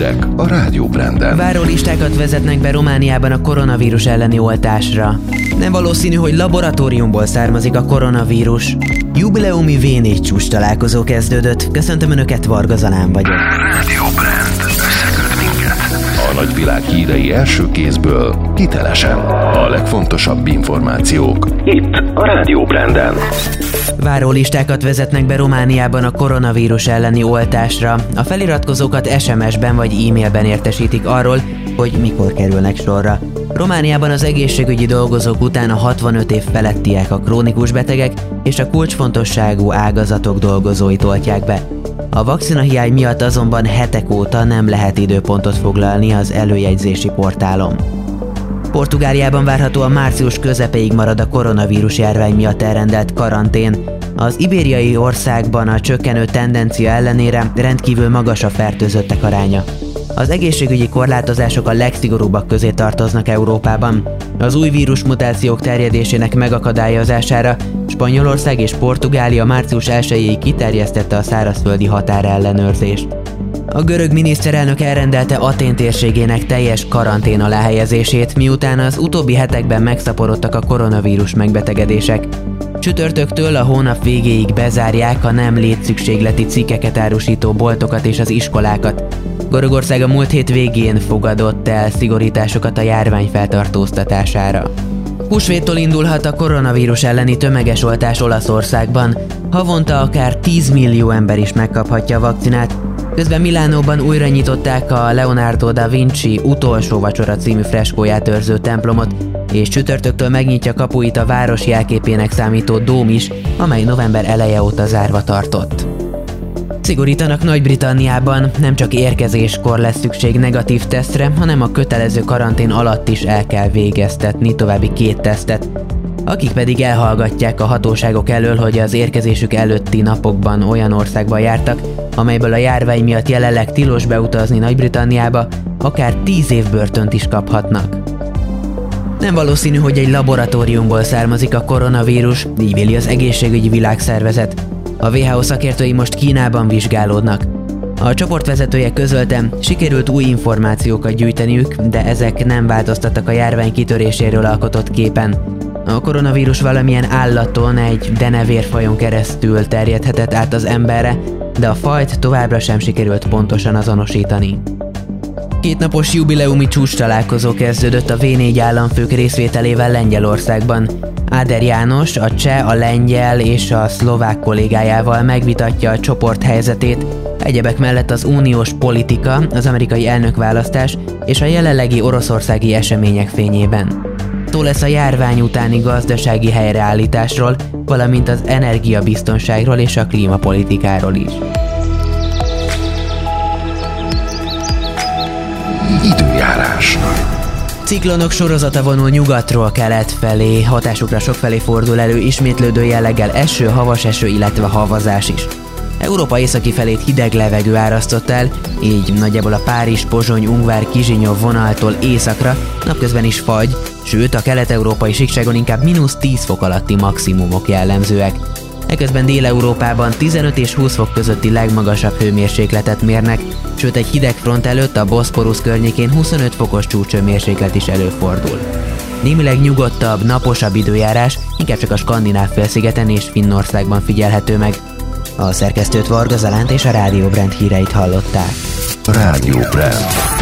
hírek a Rádió Branden. Várólistákat vezetnek be Romániában a koronavírus elleni oltásra. Nem valószínű, hogy laboratóriumból származik a koronavírus. Jubileumi V4 csúcs találkozó kezdődött. Köszöntöm Önöket, Varga Zalán vagyok. Rádió Brand. A nagyvilág hírei első kézből, hitelesen. A legfontosabb információk. Itt a Rádió Branden. Várólistákat vezetnek be Romániában a koronavírus elleni oltásra. A feliratkozókat SMS-ben vagy e-mailben értesítik arról, hogy mikor kerülnek sorra. Romániában az egészségügyi dolgozók után a 65 év felettiek, a krónikus betegek és a kulcsfontosságú ágazatok dolgozóit oltják be. A vakcina hiány miatt azonban hetek óta nem lehet időpontot foglalni az előjegyzési portálon. Portugáliában várhatóan március közepéig marad a koronavírus járvány miatt elrendelt karantén. Az ibériai országban a csökkenő tendencia ellenére rendkívül magas a fertőzöttek aránya. Az egészségügyi korlátozások a legszigorúbbak közé tartoznak Európában. Az új vírusmutációk terjedésének megakadályozására Spanyolország és Portugália március 1-ig kiterjesztette a szárazföldi határellenőrzést. A görög miniszterelnök elrendelte Atén térségének teljes karantén alá helyezését, miután az utóbbi hetekben megszaporodtak a koronavírus megbetegedések. Csütörtöktől a hónap végéig bezárják a nem létszükségleti cikkeket árusító boltokat és az iskolákat. Görögország a múlt hét végén fogadott el szigorításokat a járvány feltartóztatására. Húsvéttól indulhat a koronavírus elleni tömeges oltás Olaszországban. Havonta akár 10 millió ember is megkaphatja a vakcinát, Közben Milánóban újra nyitották a Leonardo da Vinci utolsó vacsora című freskóját őrző templomot, és csütörtöktől megnyitja kapuit a város jelképének számító dóm is, amely november eleje óta zárva tartott. Szigorítanak Nagy-Britanniában, nem csak érkezéskor lesz szükség negatív tesztre, hanem a kötelező karantén alatt is el kell végeztetni további két tesztet, akik pedig elhallgatják a hatóságok elől, hogy az érkezésük előtti napokban olyan országba jártak, amelyből a járvány miatt jelenleg tilos beutazni Nagy-Britanniába, akár 10 év börtönt is kaphatnak. Nem valószínű, hogy egy laboratóriumból származik a koronavírus, így véli az egészségügyi világszervezet. A WHO szakértői most Kínában vizsgálódnak. A csoportvezetője közölte, sikerült új információkat gyűjteniük, de ezek nem változtattak a járvány kitöréséről alkotott képen. A koronavírus valamilyen állaton, egy denevérfajon keresztül terjedhetett át az emberre, de a fajt továbbra sem sikerült pontosan azonosítani. Kétnapos jubileumi csúcs találkozó kezdődött a V4 államfők részvételével Lengyelországban. Áder János a cseh, a lengyel és a szlovák kollégájával megvitatja a csoport helyzetét, egyebek mellett az uniós politika, az amerikai elnökválasztás és a jelenlegi oroszországi események fényében. Szó lesz a járvány utáni gazdasági helyreállításról, valamint az energiabiztonságról és a klímapolitikáról is. Időjárás. Ciklonok sorozata vonul nyugatról kelet felé, hatásukra sokfelé fordul elő ismétlődő jelleggel eső, havas eső, illetve havazás is. Európa északi felét hideg levegő árasztott el, így nagyjából a Párizs, Pozsony, Ungvár, Kizsinyov vonaltól északra napközben is fagy, sőt a kelet-európai síkságon inkább mínusz 10 fok alatti maximumok jellemzőek. Eközben Dél-Európában 15 és 20 fok közötti legmagasabb hőmérsékletet mérnek, sőt egy hideg front előtt a Boszporusz környékén 25 fokos csúcsőmérséklet is előfordul. Némileg nyugodtabb, naposabb időjárás inkább csak a Skandináv félszigeten és Finnországban figyelhető meg. A szerkesztőt Varga Zalánt és a Rádió Brand híreit hallották. Rádió Brand.